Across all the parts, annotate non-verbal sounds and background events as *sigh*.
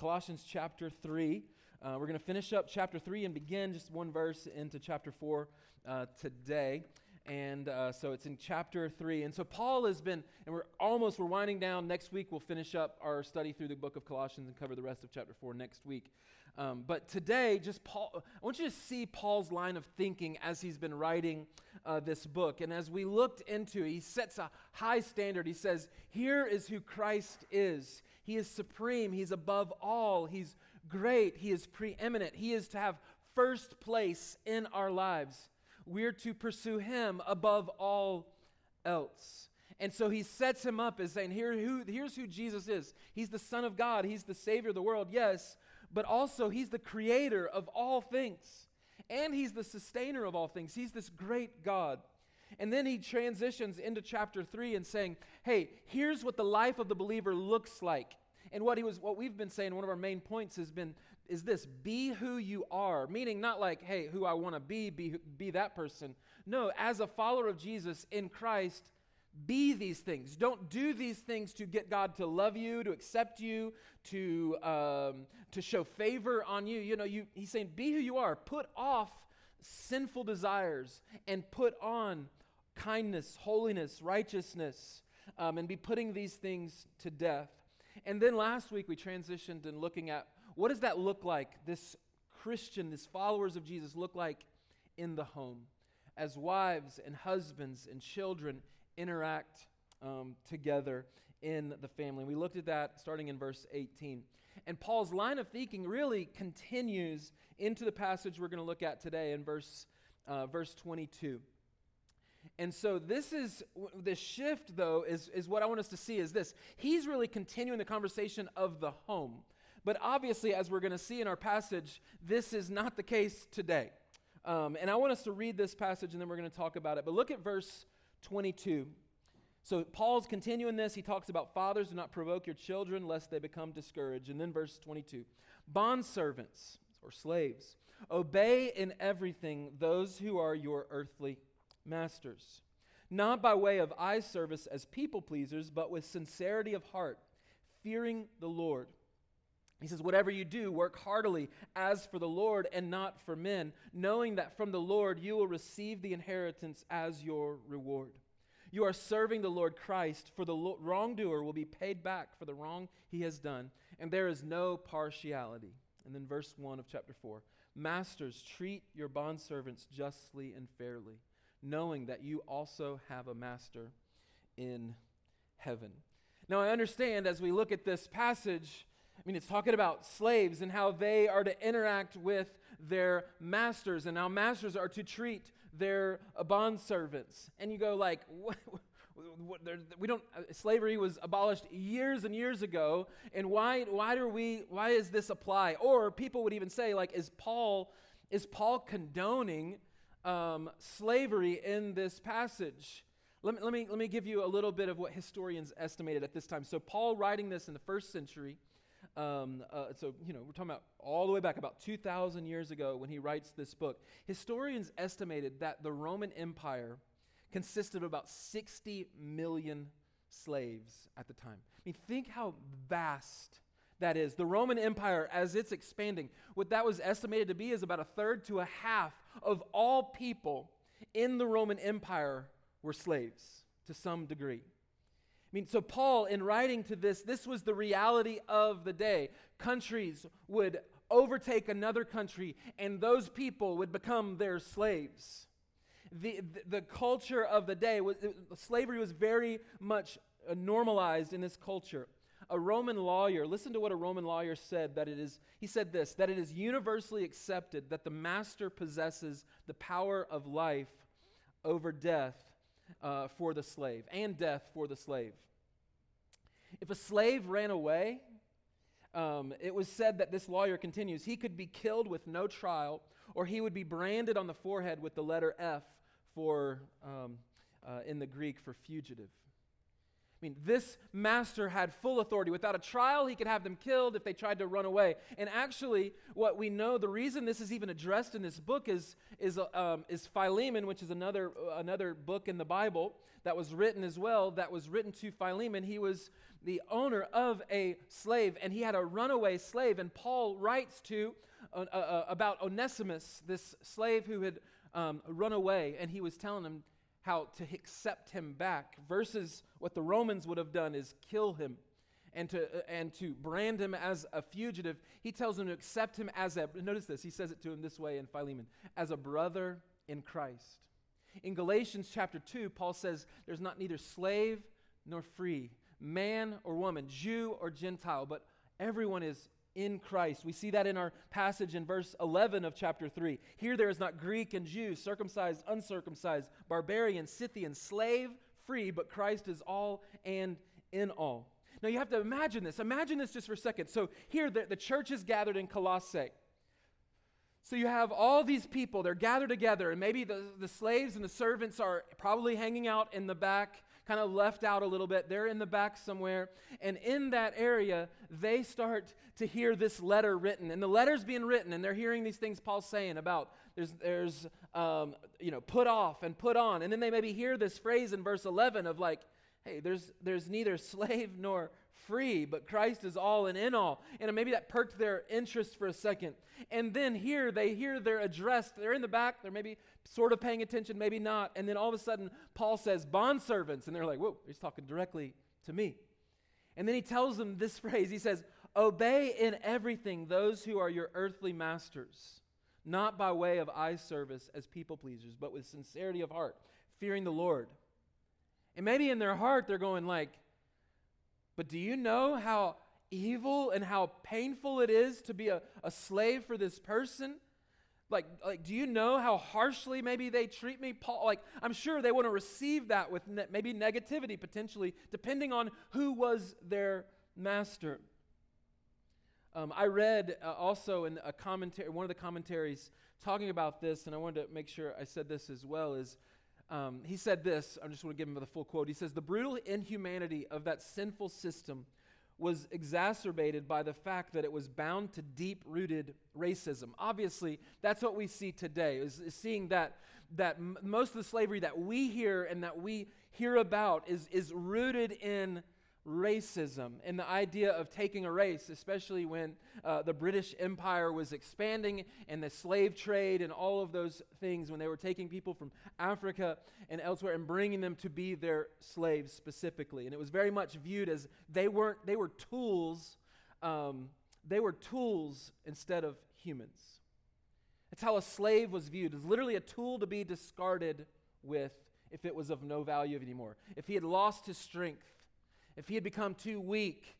Colossians chapter 3. Uh, we're going to finish up chapter 3 and begin just one verse into chapter 4 uh, today. And uh, so it's in chapter 3. And so Paul has been, and we're almost, we're winding down. Next week we'll finish up our study through the book of Colossians and cover the rest of chapter 4 next week. Um, but today, just Paul, I want you to see Paul's line of thinking as he's been writing uh, this book. And as we looked into it, he sets a high standard. He says, Here is who Christ is. He is supreme. He's above all. He's great. He is preeminent. He is to have first place in our lives. We're to pursue him above all else. And so he sets him up as saying, Here, who, here's who Jesus is. He's the Son of God. He's the Savior of the world, yes, but also he's the creator of all things. And he's the sustainer of all things. He's this great God. And then he transitions into chapter 3 and saying, Hey, here's what the life of the believer looks like. And what he was what we've been saying, one of our main points has been is this be who you are, meaning not like, hey, who I want to be, be be that person. No, as a follower of Jesus in Christ, be these things. Don't do these things to get God to love you, to accept you, to um, to show favor on you. You know, you he's saying, be who you are. Put off sinful desires and put on kindness, holiness, righteousness, um, and be putting these things to death. And then last week we transitioned in looking at what does that look like, this Christian, this followers of Jesus look like in the home as wives and husbands and children interact um, together in the family. We looked at that starting in verse 18. And Paul's line of thinking really continues into the passage we're going to look at today in verse, uh, verse 22. And so this is the shift, though, is, is what I want us to see is this. He's really continuing the conversation of the home. But obviously, as we're going to see in our passage, this is not the case today. Um, and I want us to read this passage and then we're going to talk about it. But look at verse 22. So Paul's continuing this. He talks about fathers do not provoke your children lest they become discouraged. And then verse 22 Bond servants or slaves, obey in everything those who are your earthly masters, not by way of eye service as people pleasers, but with sincerity of heart, fearing the Lord. He says, Whatever you do, work heartily as for the Lord and not for men, knowing that from the Lord you will receive the inheritance as your reward. You are serving the Lord Christ, for the wrongdoer will be paid back for the wrong he has done, and there is no partiality. And then, verse 1 of chapter 4 Masters, treat your bondservants justly and fairly knowing that you also have a master in heaven. Now, I understand as we look at this passage, I mean, it's talking about slaves and how they are to interact with their masters, and how masters are to treat their bond servants. And you go like, *laughs* what, what, we don't. Uh, slavery was abolished years and years ago, and why? Why do we? Why does this apply? Or people would even say, like, is Paul is Paul condoning um, slavery in this passage. Let me, let, me, let me give you a little bit of what historians estimated at this time. So, Paul writing this in the first century, um, uh, so, you know, we're talking about all the way back about 2,000 years ago when he writes this book. Historians estimated that the Roman Empire consisted of about 60 million slaves at the time. I mean, think how vast that is. The Roman Empire, as it's expanding, what that was estimated to be is about a third to a half of all people in the Roman Empire were slaves to some degree. I mean, so Paul, in writing to this, this was the reality of the day. Countries would overtake another country, and those people would become their slaves. The, the, the culture of the day was slavery was very much uh, normalized in this culture a Roman lawyer, listen to what a Roman lawyer said that it is, he said this, that it is universally accepted that the master possesses the power of life over death uh, for the slave and death for the slave. If a slave ran away, um, it was said that this lawyer continues, he could be killed with no trial, or he would be branded on the forehead with the letter F for, um, uh, in the Greek, for fugitive. I mean, this master had full authority. Without a trial, he could have them killed if they tried to run away. And actually, what we know, the reason this is even addressed in this book is, is, um, is Philemon, which is another, another book in the Bible that was written as well, that was written to Philemon. He was the owner of a slave, and he had a runaway slave. And Paul writes to uh, uh, about Onesimus, this slave who had um, run away, and he was telling him, how to accept him back versus what the Romans would have done is kill him and to, uh, and to brand him as a fugitive. He tells them to accept him as a, notice this, he says it to him this way in Philemon, as a brother in Christ. In Galatians chapter 2, Paul says there's not neither slave nor free, man or woman, Jew or Gentile, but everyone is in Christ. We see that in our passage in verse 11 of chapter 3. Here there is not Greek and Jew, circumcised, uncircumcised, barbarian, Scythian, slave, free, but Christ is all and in all. Now you have to imagine this. Imagine this just for a second. So here the, the church is gathered in Colossae. So you have all these people, they're gathered together, and maybe the, the slaves and the servants are probably hanging out in the back kind of left out a little bit. They're in the back somewhere. And in that area, they start to hear this letter written. And the letter's being written, and they're hearing these things Paul's saying about there's, there's um, you know, put off and put on. And then they maybe hear this phrase in verse 11 of like, hey, there's, there's neither *laughs* slave nor free, but Christ is all and in all. And maybe that perked their interest for a second. And then here they hear they're addressed. They're in the back. They're maybe sort of paying attention, maybe not. And then all of a sudden, Paul says, bond servants. And they're like, whoa, he's talking directly to me. And then he tells them this *laughs* phrase He says, Obey in everything those who are your earthly masters, not by way of eye service as people pleasers, but with sincerity of heart, fearing the Lord. And maybe in their heart, they're going like, but do you know how evil and how painful it is to be a, a slave for this person? Like, like, do you know how harshly maybe they treat me? Paul, like, I'm sure they want to receive that with ne- maybe negativity potentially, depending on who was their master. Um, I read uh, also in a commentary, one of the commentaries talking about this, and I wanted to make sure I said this as well. Is um, he said this? I just want to give him the full quote. He says, "The brutal inhumanity of that sinful system." was exacerbated by the fact that it was bound to deep rooted racism. Obviously, that's what we see today, is, is seeing that, that m- most of the slavery that we hear and that we hear about is, is rooted in racism and the idea of taking a race, especially when uh, the British Empire was expanding and the slave trade and all of those things, when they were taking people from Africa and elsewhere and bringing them to be their slaves specifically. And it was very much viewed as they weren't, they were tools, um, they were tools instead of humans. That's how a slave was viewed, as literally a tool to be discarded with if it was of no value anymore. If he had lost his strength, if he had become too weak,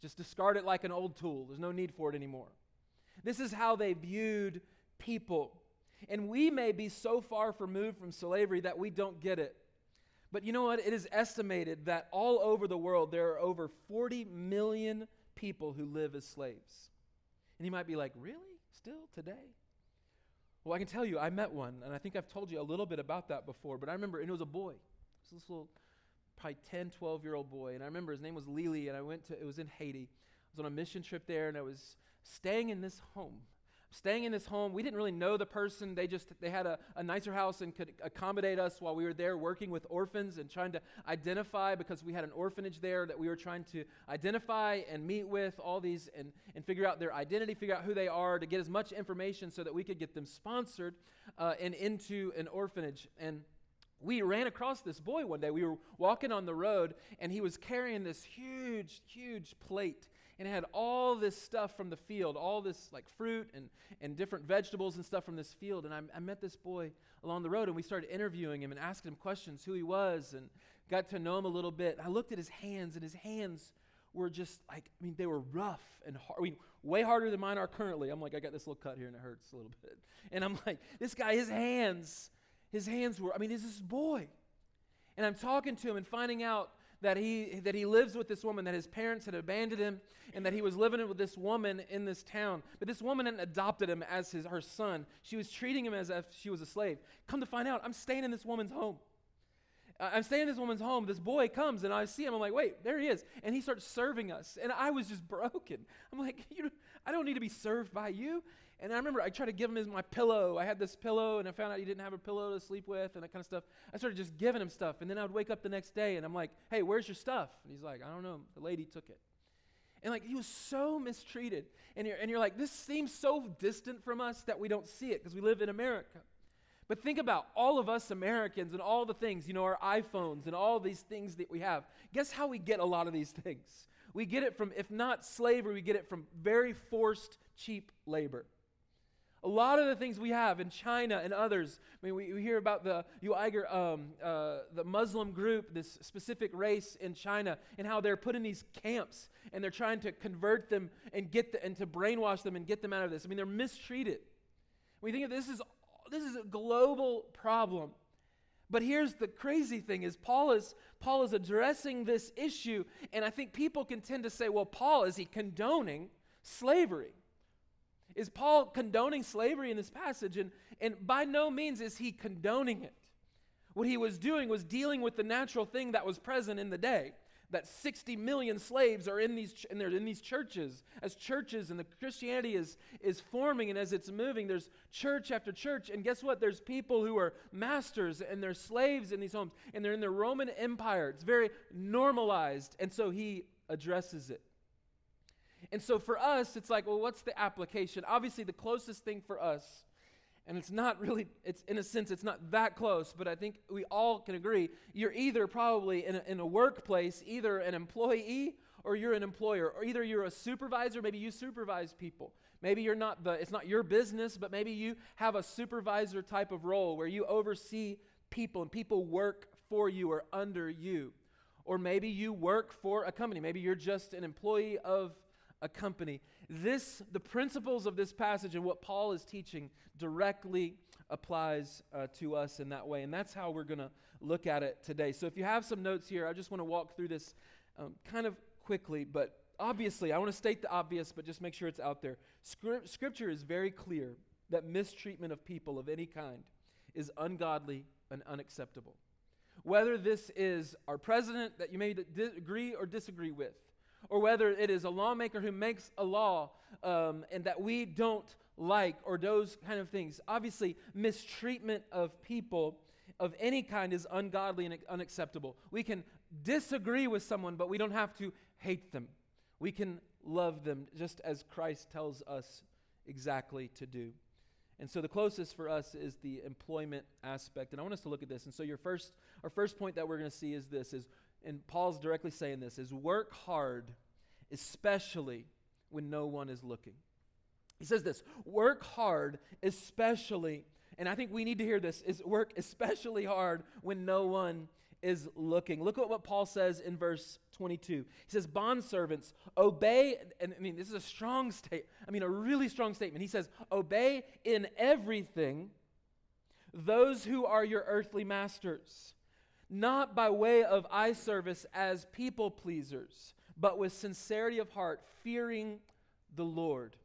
just discard it like an old tool. There's no need for it anymore. This is how they viewed people. And we may be so far removed from slavery that we don't get it. But you know what? It is estimated that all over the world there are over 40 million people who live as slaves. And you might be like, really? Still today? Well, I can tell you, I met one, and I think I've told you a little bit about that before, but I remember, and it was a boy. It was this little probably 10, 12 year old boy. And I remember his name was Lily, and I went to, it was in Haiti. I was on a mission trip there, and I was staying in this home. Staying in this home, we didn't really know the person. They just they had a, a nicer house and could accommodate us while we were there working with orphans and trying to identify because we had an orphanage there that we were trying to identify and meet with all these and, and figure out their identity, figure out who they are, to get as much information so that we could get them sponsored uh, and into an orphanage. And we ran across this boy one day. We were walking on the road, and he was carrying this huge, huge plate. And it had all this stuff from the field, all this like fruit and, and different vegetables and stuff from this field. And I, I met this boy along the road, and we started interviewing him and asking him questions, who he was, and got to know him a little bit. I looked at his hands, and his hands were just like, I mean, they were rough and hard. I mean, way harder than mine are currently. I'm like, I got this little cut here, and it hurts a little bit. And I'm like, this guy, his hands his hands were, I mean, he's this boy. And I'm talking to him and finding out that he, that he lives with this woman, that his parents had abandoned him, and that he was living with this woman in this town. But this woman hadn't adopted him as his, her son. She was treating him as if she was a slave. Come to find out, I'm staying in this woman's home. I'm staying in this woman's home. This boy comes and I see him. I'm like, wait, there he is. And he starts serving us. And I was just *laughs* broken. I'm like, *laughs* I don't need to be served by you. And I remember I tried to give him his, my pillow. I had this pillow and I found out he didn't have a pillow to sleep with and that kind of stuff. I started just giving him stuff. And then I would wake up the next day and I'm like, hey, where's your stuff? And he's like, I don't know. The lady took it. And like he was so mistreated. And you're, and you're like, this seems so distant from us that we don't see it because we live in America. But think about all of us Americans and all the things, you know, our iPhones and all these things that we have. Guess how we get a lot of these things? We get it from, if not slavery, we get it from very forced, cheap labor. A lot of the things we have in China and others, I mean, we, we hear about the Uyghur, um, uh, the Muslim group, this specific race in China, and how they're put in these camps and they're trying to convert them and get the, and to brainwash them and get them out of this. I mean, they're mistreated. We think of this is this is a global problem. But here's the crazy thing is Paul is Paul is addressing this issue and I think people can tend to say, well, Paul is he condoning slavery? Is Paul condoning slavery in this passage? And, and by no means is he condoning it. What he was doing was dealing with the natural thing that was present in the day that 60 million slaves are in these, and they're in these churches. As churches and the Christianity is, is forming and as it's moving, there's church after church. And guess what? There's people who are masters and they're slaves in these homes, and they're in the Roman Empire. It's very normalized. And so he addresses it. And so for us, it's like, well, what's the application? Obviously, the closest thing for us and it's not really it's in a sense it's not that close but i think we all can agree you're either probably in a, in a workplace either an employee or you're an employer. Or either you're a supervisor maybe you supervise people. Maybe you're not the it's not your business but maybe you have a supervisor type of role where you oversee people and people work for you or under you. Or maybe you work for a company. Maybe you're just an employee of a company this, the principles of this passage and what Paul is teaching directly applies uh, to us in that way. And that's how we're going to look at it today. So if you have some notes here, I just want to walk through this um, kind of quickly, but obviously, I want to state the obvious, but just make sure it's out there. Script, scripture is very clear that mistreatment of people of any kind is ungodly and unacceptable. Whether this is our president that you may d- agree or disagree with, or whether it is a lawmaker who makes a law um, and that we don't like, or those kind of things. Obviously, mistreatment of people of any kind is ungodly and unacceptable. We can disagree with someone, but we don't have to hate them. We can love them just as Christ tells us exactly to do. And so the closest for us is the employment aspect. And I want us to look at this. And so your first our first point that we're going to see is this is and Paul's directly saying this, is work hard, especially when no one is looking. He says this work hard, especially, and I think we need to hear this, is work especially hard when no one is looking. Look at what Paul says in verse 22. He says, Bondservants, obey, and I mean, this is a strong state, I mean, a really strong statement. He says, Obey in everything those who are your earthly masters not by way of eye service as people pleasers, but with sincerity of heart, fearing the Lord.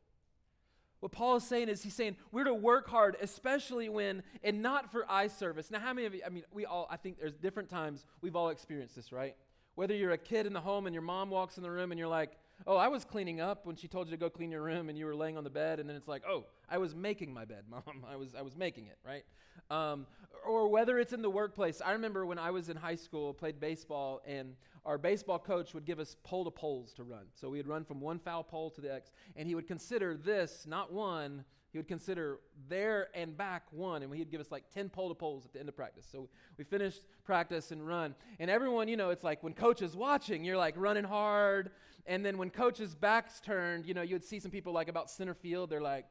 What Paul is saying is he's saying we're to work hard, especially when, and not for eye service. Now, how many of you, I mean, we all, I think there's different times we've all experienced this, right? Whether you're a kid in the home and your mom walks in the room and you're like, oh, I was cleaning up when she told you to go clean your room and you were laying on the bed, and then it's like, oh, I was making my bed, *laughs* mom. I was, I was making it, right? Um, or whether it's in the workplace. I remember when I was in high school, played baseball, and our baseball coach would give us pole to poles to run. So we'd run from one foul pole to the next, and he would consider this not one, he would consider there and back one, and he'd give us like 10 pole to poles at the end of practice. So we finished practice and run. And everyone, you know, it's like when coach is watching, you're like running hard. And then when coach's back's turned, you know, you'd see some people like about center field, they're like,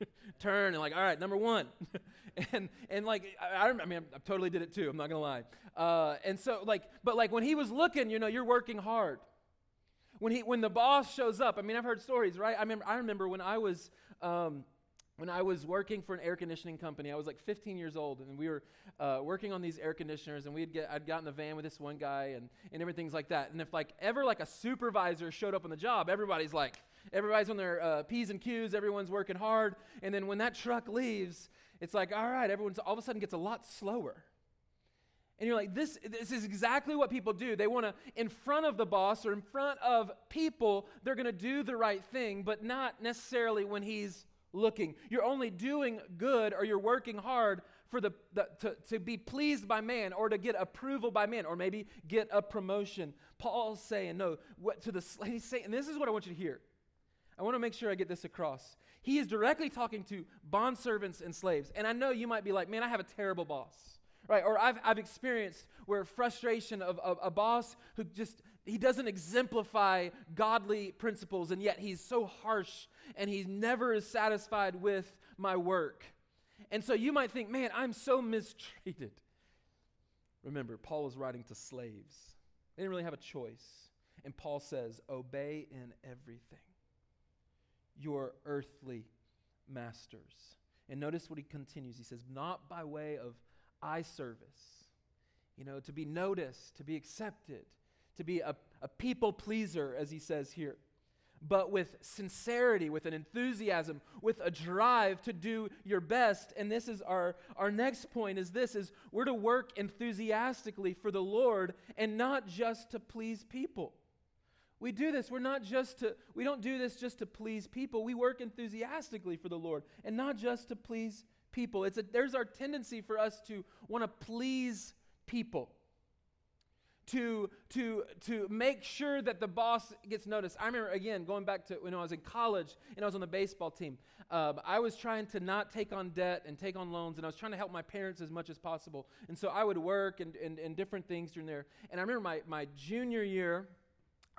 *laughs* turn and like, all right, number one. *laughs* and and like I, I mean, I totally did it too. I'm not gonna lie. Uh, and so like, but like when he was looking, you know, you're working hard. When he when the boss shows up, I mean, I've heard stories, right? I remember I remember when I was. Um, when I was working for an air conditioning company, I was like 15 years old, and we were uh, working on these air conditioners, and we'd get, I'd got in the van with this one guy, and, and everything's like that. And if like ever like a supervisor showed up on the job, everybody's like, everybody's on their uh, P's and Q's, everyone's working hard, and then when that truck leaves, it's like, all right, everyone's all of a sudden gets a lot slower. And you're like, this, this is exactly what people do. They want to, in front of the boss or in front of people, they're going to do the right thing, but not necessarily when he's looking. You're only doing good or you're working hard for the, the to, to be pleased by man or to get approval by man or maybe get a promotion. Paul's saying, no, what to the he's saying, and this is what I want you to hear. I want to make sure I get this across. He is directly talking to bondservants and slaves. And I know you might be like, man, I have a terrible boss right? Or I've, I've experienced where frustration of, of a boss who just, he doesn't exemplify godly principles and yet he's so harsh and he never is satisfied with my work. And so you might think, man, I'm so mistreated. Remember, Paul was writing to slaves. They didn't really have a choice. And Paul says, obey in everything your earthly masters. And notice what he continues. He says, not by way of eye service, you know, to be noticed, to be accepted, to be a, a people pleaser, as he says here, but with sincerity, with an enthusiasm, with a drive to do your best. And this is our, our next point is this is we're to work enthusiastically for the Lord and not just to please people. We do this. We're not just to, we don't do this just to please people. We work enthusiastically for the Lord and not just to please people. It's a, there's our tendency for us to want to please people. To, to, to make sure that the boss gets noticed. I remember, again, going back to when I was in college and I was on the baseball team, uh, I was trying to not take on debt and take on loans, and I was trying to help my parents as much as possible. And so I would work and, and, and different things during there. And I remember my, my junior year,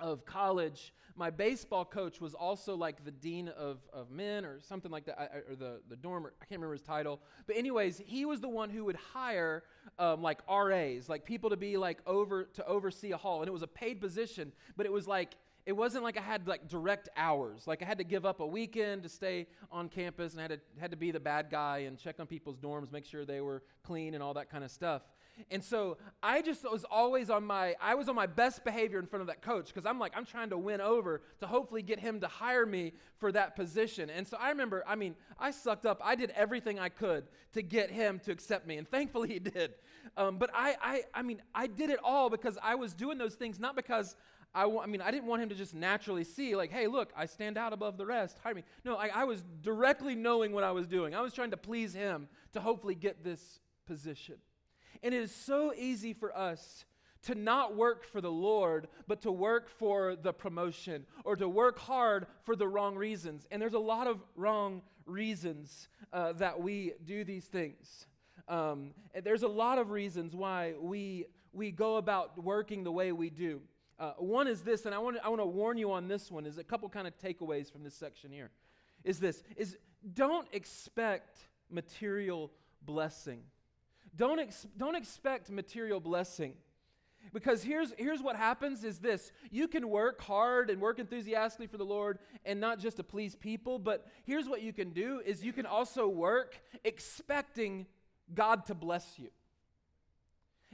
of college, my baseball coach was also like the dean of, of men or something like that, or the, the dorm, or, I can't remember his title. But, anyways, he was the one who would hire um, like RAs, like people to be like over to oversee a hall. And it was a paid position, but it was like, it wasn't like I had like direct hours. Like I had to give up a weekend to stay on campus and I had to, had to be the bad guy and check on people's dorms, make sure they were clean and all that kind of stuff. And so I just was always on my, I was on my best behavior in front of that coach because I'm like, I'm trying to win over to hopefully get him to hire me for that position. And so I remember, I mean, I sucked up. I did everything I could to get him to accept me. And thankfully he did. Um, but I, I, I mean, I did it all because I was doing those things, not because I, I mean, I didn't want him to just naturally see, like, hey, look, I stand out above the rest. Hire me. No, I, I was directly knowing what I was doing. I was trying to please him to hopefully get this position. And it is so easy for us to not work for the Lord, but to work for the promotion or to work hard for the wrong reasons. And there's a lot of wrong reasons uh, that we do these things. Um, there's a lot of reasons why we, we go about working the way we do. Uh, one is this, and I want to I want to warn you on this one. Is a couple kind of takeaways from this section here. Is this is don't expect material blessing. Don't, ex- don't expect material blessing. Because here's, here's what happens is this you can work hard and work enthusiastically for the Lord and not just to please people, but here's what you can do is you can also work expecting God to bless you.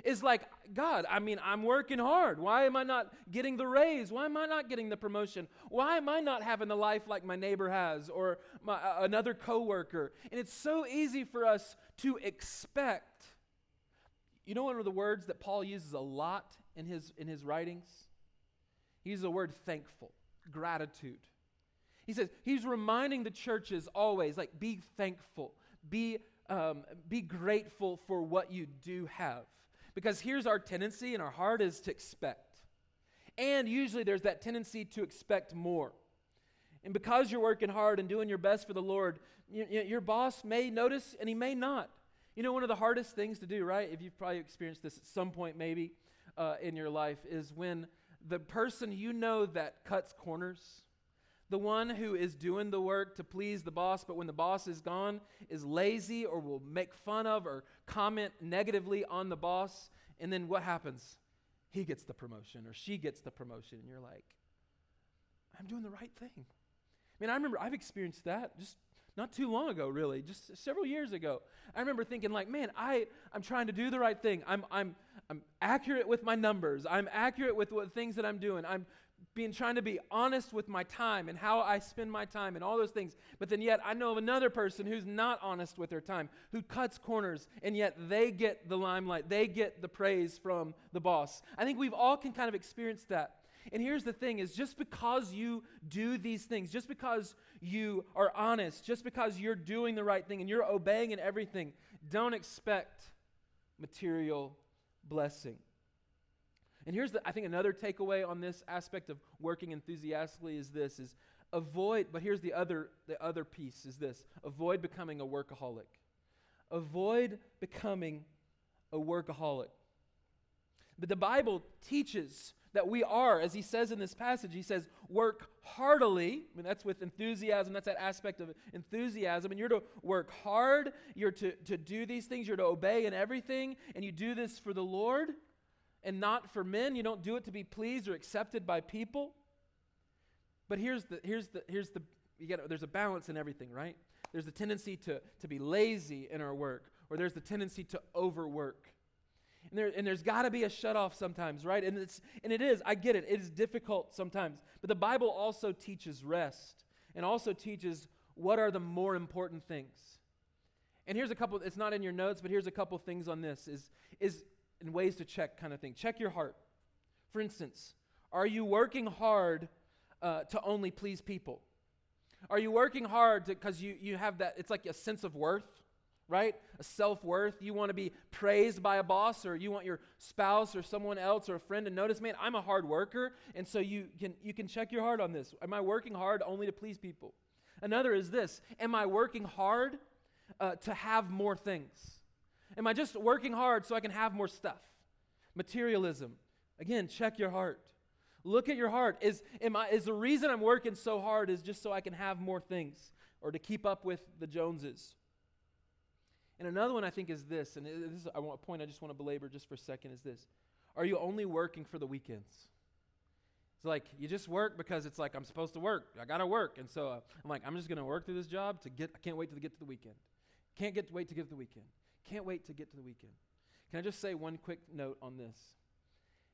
Is like, God, I mean, I'm working hard. Why am I not getting the raise? Why am I not getting the promotion? Why am I not having the life like my neighbor has or my, uh, another coworker? And it's so easy for us to expect you know one of the words that Paul uses a lot in his, in his writings? He uses the word thankful, gratitude. He says, he's reminding the churches always, like, be thankful, be, um, be grateful for what you do have. Because here's our tendency and our heart is to expect. And usually there's that tendency to expect more. And because you're working hard and doing your best for the Lord, you, you, your boss may notice and he may not. You know, one of the hardest things to do, right? If you've probably experienced this at some point, maybe uh, in your life, is when the person you know that cuts corners, the one who is doing the work to please the boss, but when the boss is gone, is lazy or will make fun of or comment negatively on the boss. And then what happens? He gets the promotion or she gets the promotion. And you're like, I'm doing the right thing. I mean, I remember I've experienced that just not too long ago, really, just several years ago. I remember thinking, like, man, I, I'm trying to do the right thing. I'm, I'm, I'm accurate with my numbers. I'm accurate with what things that I'm doing. I'm being trying to be honest with my time and how I spend my time and all those things. But then yet I know of another person who's not honest with their time, who cuts corners, and yet they get the limelight. They get the praise from the boss. I think we've all can kind of experience that. And here's the thing is just because you do these things, just because you are honest, just because you're doing the right thing and you're obeying in everything, don't expect material blessing. And here's the, I think another takeaway on this aspect of working enthusiastically is this is avoid, but here's the other the other piece is this. Avoid becoming a workaholic. Avoid becoming a workaholic. But the Bible teaches that we are, as he says in this passage, he says, work heartily. I mean, that's with enthusiasm. That's that aspect of enthusiasm. And you're to work hard. You're to, to do these things. You're to obey in everything. And you do this for the Lord and not for men. You don't do it to be pleased or accepted by people. But here's the, here's the, here's the, you get, there's a balance in everything, right? There's a tendency to, to be lazy in our work, or there's the tendency to overwork. And, there, and there's got to be a shut off sometimes, right? And, it's, and it is, I get it, it is difficult sometimes. But the Bible also teaches rest and also teaches what are the more important things. And here's a couple, it's not in your notes, but here's a couple things on this is, is in ways to check kind of thing. Check your heart. For instance, are you working hard uh, to only please people? Are you working hard because you, you have that, it's like a sense of worth? Right? A self worth. You want to be praised by a boss, or you want your spouse or someone else or a friend to notice, man, I'm a hard worker. And so you can, you can check your heart on this. Am I working hard only to please people? Another is this Am I working hard uh, to have more things? Am I just working hard so I can have more stuff? Materialism. Again, check your heart. Look at your heart. Is, am I, is the reason I'm working so hard is just so I can have more things or to keep up with the Joneses? And another one I think is this, and this is a point I just want to belabor just for a second is this. Are you only working for the weekends? It's like you just work because it's like I'm supposed to work. I got to work. And so uh, I'm like, I'm just going to work through this job to get, I can't wait to get to the weekend. Can't get to wait to get to the weekend. Can't wait to get to the weekend. Can I just say one quick note on this?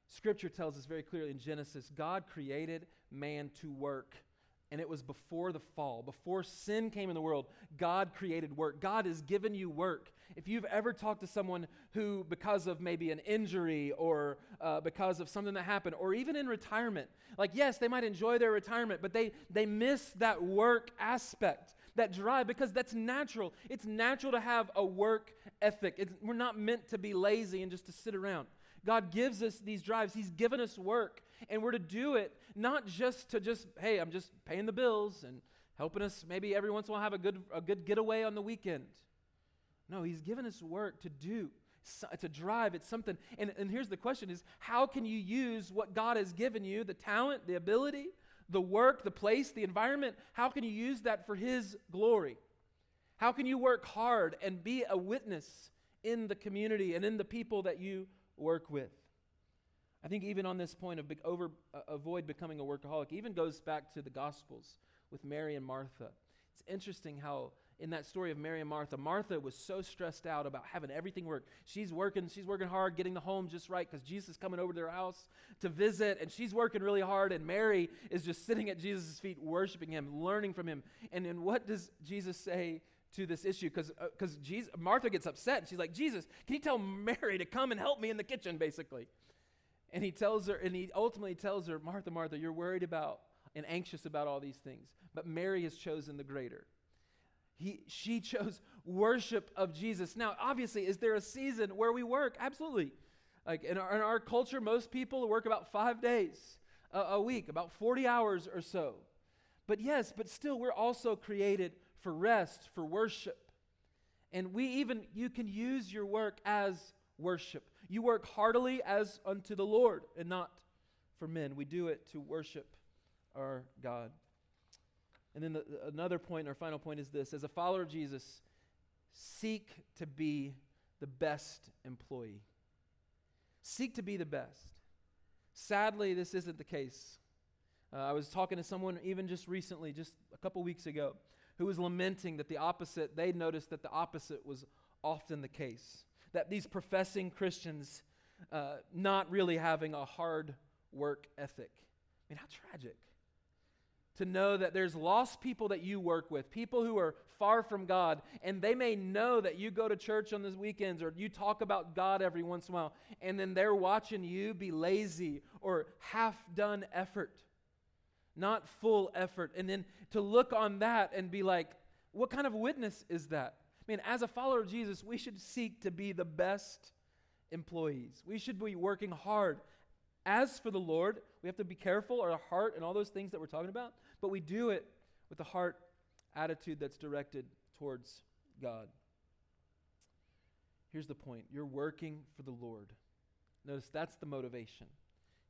Scripture tells us very clearly in Genesis God created man to work and it was before the fall, before sin came in the world, God created work. God has given you work. If you've ever talked to someone who, because of maybe an injury or uh, because of something that happened, or even in retirement, like, yes, they might enjoy their retirement, but they, they miss that work aspect, that drive, because that's natural. It's natural to have a work ethic. It's, we're not meant to be lazy and just to sit around. God gives us these drives, He's given us work, and we're to do it not just to just, hey, I'm just paying the bills and helping us maybe every once in a while have a good, a good getaway on the weekend. No, He's given us work to do. It's a drive, it's something. And, and here's the question is how can you use what God has given you, the talent, the ability, the work, the place, the environment, how can you use that for His glory? How can you work hard and be a witness in the community and in the people that you work with? I think even on this point of be- over, uh, avoid becoming a workaholic, even goes back to the Gospels with Mary and Martha. It's interesting how in that story of Mary and Martha, Martha was so stressed out about having everything work. She's working, she's working hard, getting the home just right because Jesus is coming over to their house to visit, and she's working really hard. And Mary is just sitting at Jesus' feet, worshiping him, learning from him. And then what does Jesus say to this issue? Because because uh, Martha gets upset, and she's like, Jesus, can you tell Mary to come and help me in the kitchen, basically? And he tells her, and he ultimately tells her, Martha, Martha, you're worried about and anxious about all these things, but Mary has chosen the greater. He, she *laughs* chose worship of Jesus. Now, obviously, is there a season where we work? Absolutely. Like in our, in our culture, most people work about five days a, a week, about 40 hours or so. But yes, but still, we're also created for rest, for worship. And we even, you can use your work as worship. You work heartily as unto the Lord and not for men. We do it to worship our God. And then the, another point, our final point is this as a follower of Jesus, seek to be the best employee. Seek to be the best. Sadly, this isn't the case. Uh, I was talking to someone even just recently, just a couple weeks ago, who was lamenting that the opposite, they noticed that the opposite was often the case that these professing Christians uh, not really having a hard work ethic. I mean, how tragic to know that there's lost people that you work with, people who are far from God, and they may know that you go to church on the weekends or you talk about God every once in a while, and then they're watching you be lazy or half done effort, not full effort. And then to look on that and be like, what kind of witness is that? I mean, as a follower of Jesus, we should seek to be the best employees. We should be working hard. As for the Lord, we have to be careful, our heart, and all those things that we're talking about, but we do it with a heart attitude that's directed towards God. Here's the point you're working for the Lord. Notice that's the motivation.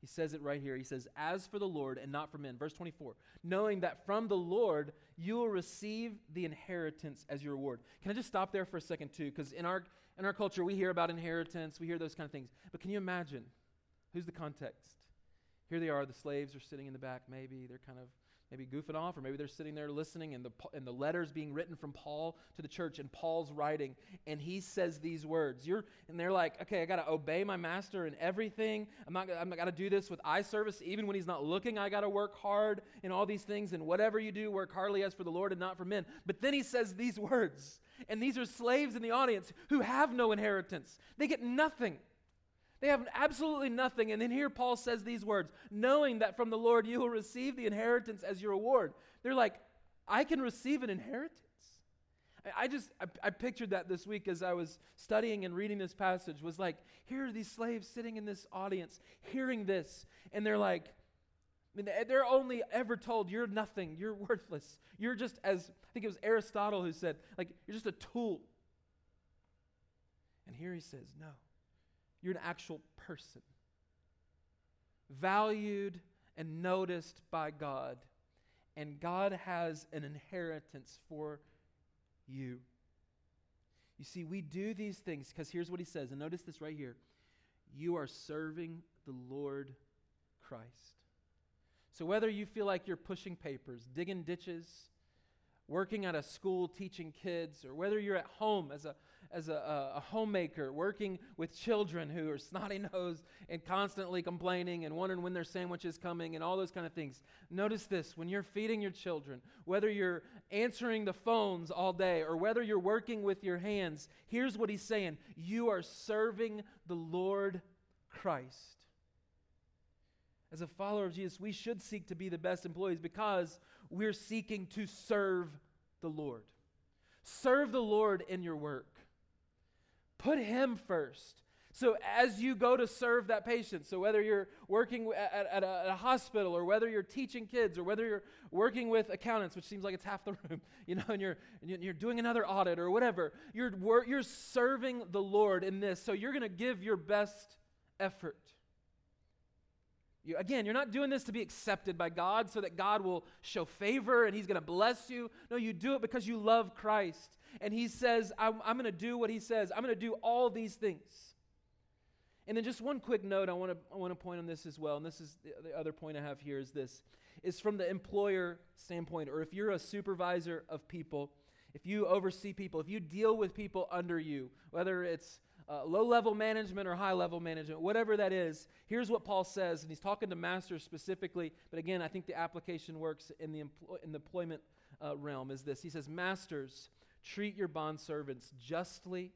He says it right here. He says, As for the Lord and not for men. Verse 24, knowing that from the Lord you will receive the inheritance as your reward. Can I just stop there for a second, too? Because in our, in our culture, we hear about inheritance, we hear those kind of things. But can you imagine? Who's the context? Here they are, the slaves are sitting in the back, maybe. They're kind of maybe goofing off, or maybe they're sitting there listening, and the, and the letters being written from Paul to the church, and Paul's writing, and he says these words. You're, and they're like, okay, I got to obey my master in everything. I'm not, I'm not got to do this with eye service. Even when he's not looking, I got to work hard in all these things, and whatever you do, work hardly as for the Lord and not for men. But then he says these words, and these are slaves in the audience who have no inheritance. They get nothing. They have absolutely nothing. And then here Paul says these words knowing that from the Lord you will receive the inheritance as your reward. They're like, I can receive an inheritance. I just, I, I, pictured that this week as I was studying and reading this passage, was like, here are these slaves sitting in this audience, hearing this, and they're like, I mean, they're only ever told, you're nothing, you're worthless. You're just, as I think it was Aristotle who said, like, you're just a tool. And here he says, no. You're an actual person, valued and noticed by God. And God has an inheritance for you. You see, we do these things because here's what he says, and notice this right here. You are serving the Lord Christ. So, whether you feel like you're pushing papers, digging ditches, working at a school teaching kids, or whether you're at home as a as a, a, homemaker working with children who are snotty *laughs* nosed and constantly complaining and wondering when their sandwich is coming and all those kind of things. Notice this when you're feeding your children, whether you're answering the phones all day or whether you're working with your hands, here's what he's saying you are serving the Lord Christ. As a follower of Jesus, we should seek to be the best employees because we're seeking to serve the Lord. Serve the Lord in your work. Put Him first. So, as you go to serve that patient, so whether you're working at, at, a, at, a, hospital or whether you're teaching kids or whether you're working with accountants, which seems like it's half the *laughs* room, you know, and you're, and you're doing another audit or whatever, you're, you're serving the Lord in this. So, you're going to give your best effort. You, again, you're not doing this to be accepted by God so that God will show favor and He's going to bless you. No, you do it because you love Christ and he says, I'm, I'm going to do what he says. I'm going to do all these things. And then just one quick note I want to I want to point on this as well, and this is the, the other point I have here is this is from the employer standpoint, or if you're a supervisor of people, if you oversee people, if you deal with people under you, whether it's uh, low level management or high level management, whatever that is, here's what Paul says, and he's talking to masters specifically, but again, I think the application works in the, empl- in the employment uh, realm is this. He says, Masters, Treat your bond servants justly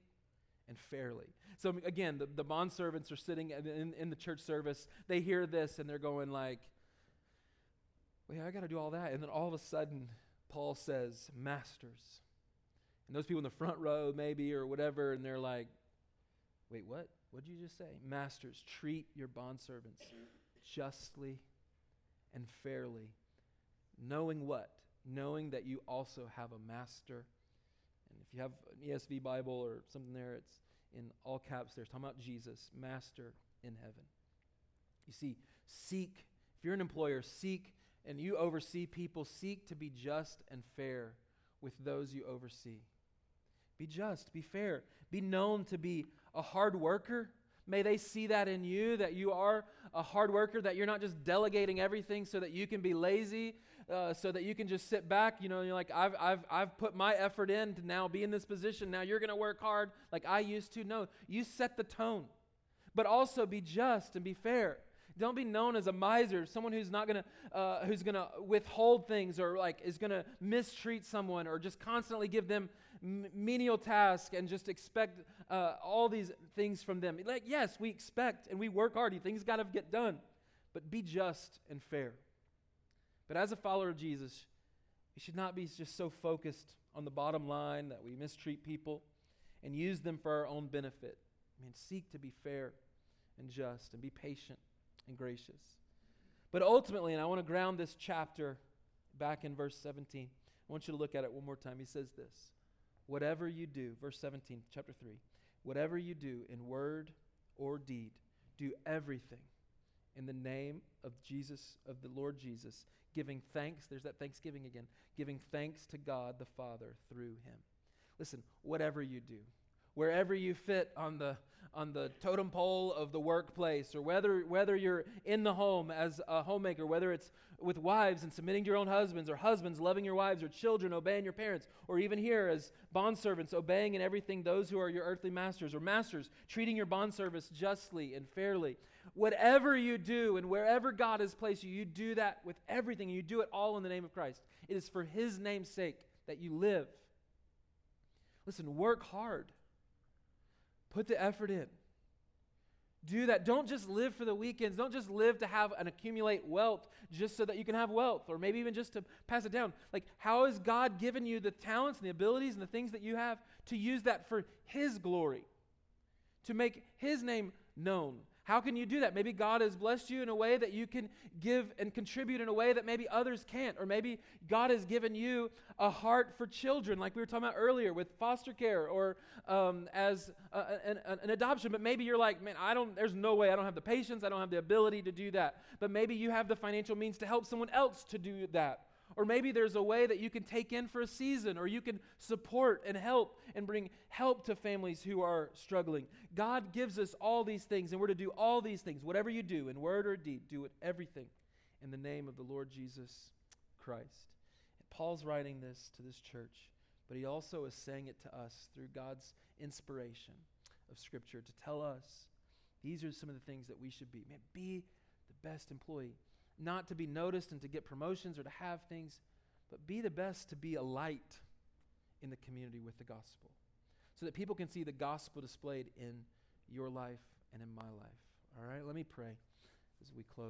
and fairly. So again, the, the bond servants are sitting in, in the church service. They hear this and they're going like, wait, I got to do all that. And then all of a sudden, Paul says, masters. And those people in the front row, maybe, or whatever, and they're like, wait, what? What did you just say? Masters, treat your bond servants justly and fairly. Knowing what? Knowing that you also have a master you have an ESV Bible or something there, it's in all caps there. It's talking about Jesus, Master in heaven. You see, seek, if you're an employer, seek and you oversee people, seek to be just and fair with those you oversee. Be just, be fair, be known to be a hard worker. May they see that in you, that you are a hard worker, that you're not just delegating everything so that you can be lazy, uh, so that you can just sit back. You know, you're like, I've, I've, I've put my effort in to now be in this position. Now you're going to work hard like I used to. No, you set the tone, but also be just and be fair. Don't be known as a miser, someone who's not going to uh, who's to withhold things or like is going to mistreat someone or just constantly give them menial task and just expect uh, all these things from them. Like yes, we expect and we work hard. Things got to get done, but be just and fair. But as a follower of Jesus, we should not be just so focused on the bottom line that we mistreat people and use them for our own benefit. I mean, seek to be fair and just and be patient and gracious. But ultimately, and I want to ground this chapter back in verse 17, I want you to look at it one more time. He says this Whatever you do, verse 17, chapter 3, whatever you do in word or deed, do everything in the name of Jesus, of the Lord Jesus, giving thanks. There's that thanksgiving again. Giving thanks to God the Father through him. Listen, whatever you do, wherever you fit on the on the totem pole of the workplace, or whether whether you're in the home as a homemaker, whether it's with wives and submitting to your own husbands, or husbands loving your wives, or children obeying your parents, or even here as bondservants obeying in everything those who are your earthly masters, or masters treating your bondservants justly and fairly. Whatever you do and wherever God has placed you, you do that with everything. You do it all in the name of Christ. It is for His name's sake that you live. Listen, work hard. Put the effort in. Do that. Don't just live for the weekends. Don't just live to have and accumulate wealth just so that you can have wealth, or maybe even just to pass it down. Like, how has God given you the talents and the abilities and the things that you have to use that for His glory, to make His name known? How can you do that? Maybe God has blessed you in a way that you can give and contribute in a way that maybe others can't. Or maybe God has given you a heart for children, like we were talking about earlier with foster care or um, as a, an, an adoption. But maybe you're like, man, I don't, there's no way. I don't have the patience. I don't have the ability to do that. But maybe you have the financial means to help someone else to do that. Or maybe there's a way that you can take in for a season, or you can support and help and bring help to families who are struggling. God gives us all these things, and we're to do all these things. Whatever you do, in word or deed, do it everything in the name of the Lord Jesus Christ. And Paul's writing this to this church, but he also is saying it to us through God's inspiration of Scripture to tell us these are some of the things that we should be. Man, be the best employee not to be noticed and to get promotions or to have things, but be the best to be a light in the community with the gospel so that people can see the gospel displayed in your life and in my life. All right, let me pray as we close.